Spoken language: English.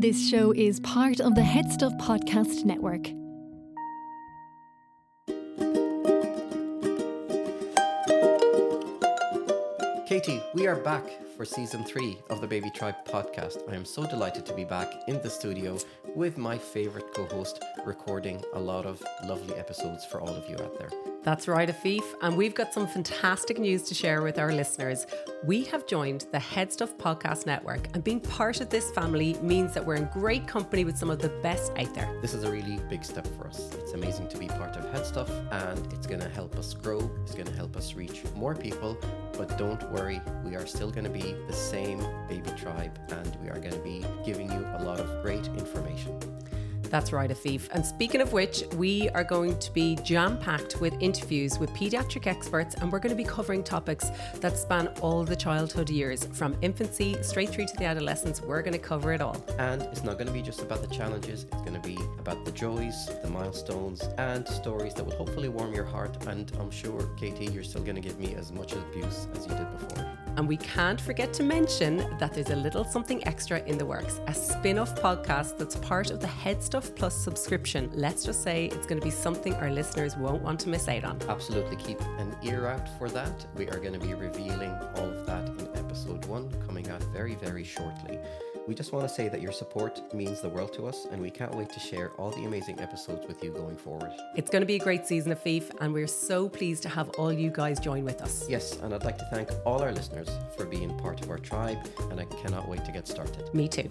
This show is part of the Head Stuff Podcast Network. Katie, we are back for season three of the Baby Tribe podcast. I am so delighted to be back in the studio with my favorite co host, recording a lot of lovely episodes for all of you out there. That's right, Afif. And we've got some fantastic news to share with our listeners. We have joined the Head Stuff Podcast Network, and being part of this family means that we're in great company with some of the best out there. This is a really big step for us. It's amazing to be part of Head Stuff, and it's going to help us grow, it's going to help us reach more people. But don't worry, we are still going to be the same baby tribe, and we are going to be giving you a lot of great information. That's right, Afif. And speaking of which, we are going to be jam packed with interviews with paediatric experts, and we're going to be covering topics that span all the childhood years from infancy straight through to the adolescence. We're going to cover it all. And it's not going to be just about the challenges, it's going to be about the joys, the milestones, and stories that will hopefully warm your heart. And I'm sure, Katie, you're still going to give me as much abuse as you did before. And we can't forget to mention that there's a little something extra in the works a spin off podcast that's part of the Head Stuff Plus subscription. Let's just say it's going to be something our listeners won't want to miss out on. Absolutely keep an ear out for that. We are going to be revealing all of that in episode one coming out very, very shortly. We just want to say that your support means the world to us, and we can't wait to share all the amazing episodes with you going forward. It's going to be a great season Afif, and we're so pleased to have all you guys join with us. Yes, and I'd like to thank all our listeners for being part of our tribe, and I cannot wait to get started. Me too.